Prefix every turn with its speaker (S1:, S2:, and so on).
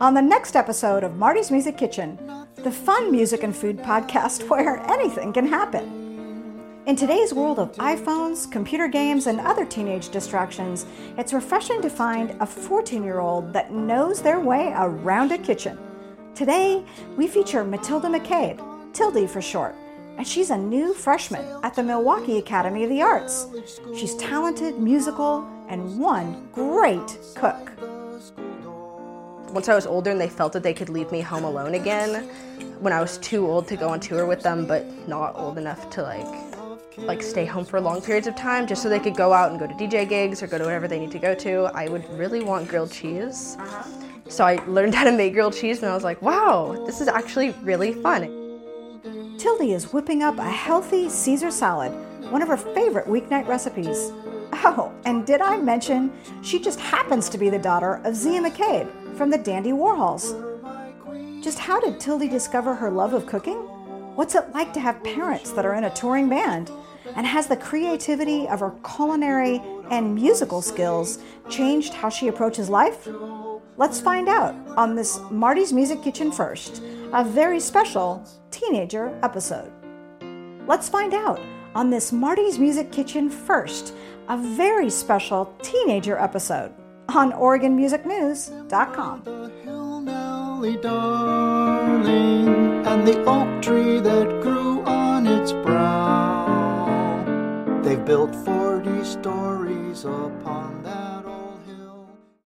S1: on the next episode of Marti's Music Kitchen, the fun music and food podcast where anything can happen. In today's world of iPhones, computer games, and other teenage distractions, it's refreshing to find a 14 year old that knows their way around a kitchen. Today, we feature Matilda McCabe, Tildy for short, and she's a new freshman at the Milwaukie Academy of the Arts. She's talented, musical, and one great cook.
S2: Once I was older and they felt that they could leave me home alone again, when I was too old to go on tour with them, but not old enough to like like stay home for long periods of time just so they could go out and go to DJ gigs or go to whatever they need to go to. I would really want grilled cheese. Uh-huh. So I learned how to make grilled cheese and I was like, wow, this is actually really fun.
S1: Tildy is whipping up a healthy Caesar salad, one of her favorite weeknight recipes. Oh, and did I mention she just happens to be the daughter of Zia McCabe from the Dandy Warhols? Just how did Tildy discover her love of cooking? What's it like to have parents that are in a touring band? And has the creativity of her culinary and musical skills changed how she approaches life? Let's find out on this Marti's Music Kitchen First, a very special teenager episode. Let's find out on this Marti's Music Kitchen First, a very special teenager episode on OregonMusicNews.com. Darling, and the oak tree that grew on its brow. They've built 40 stories upon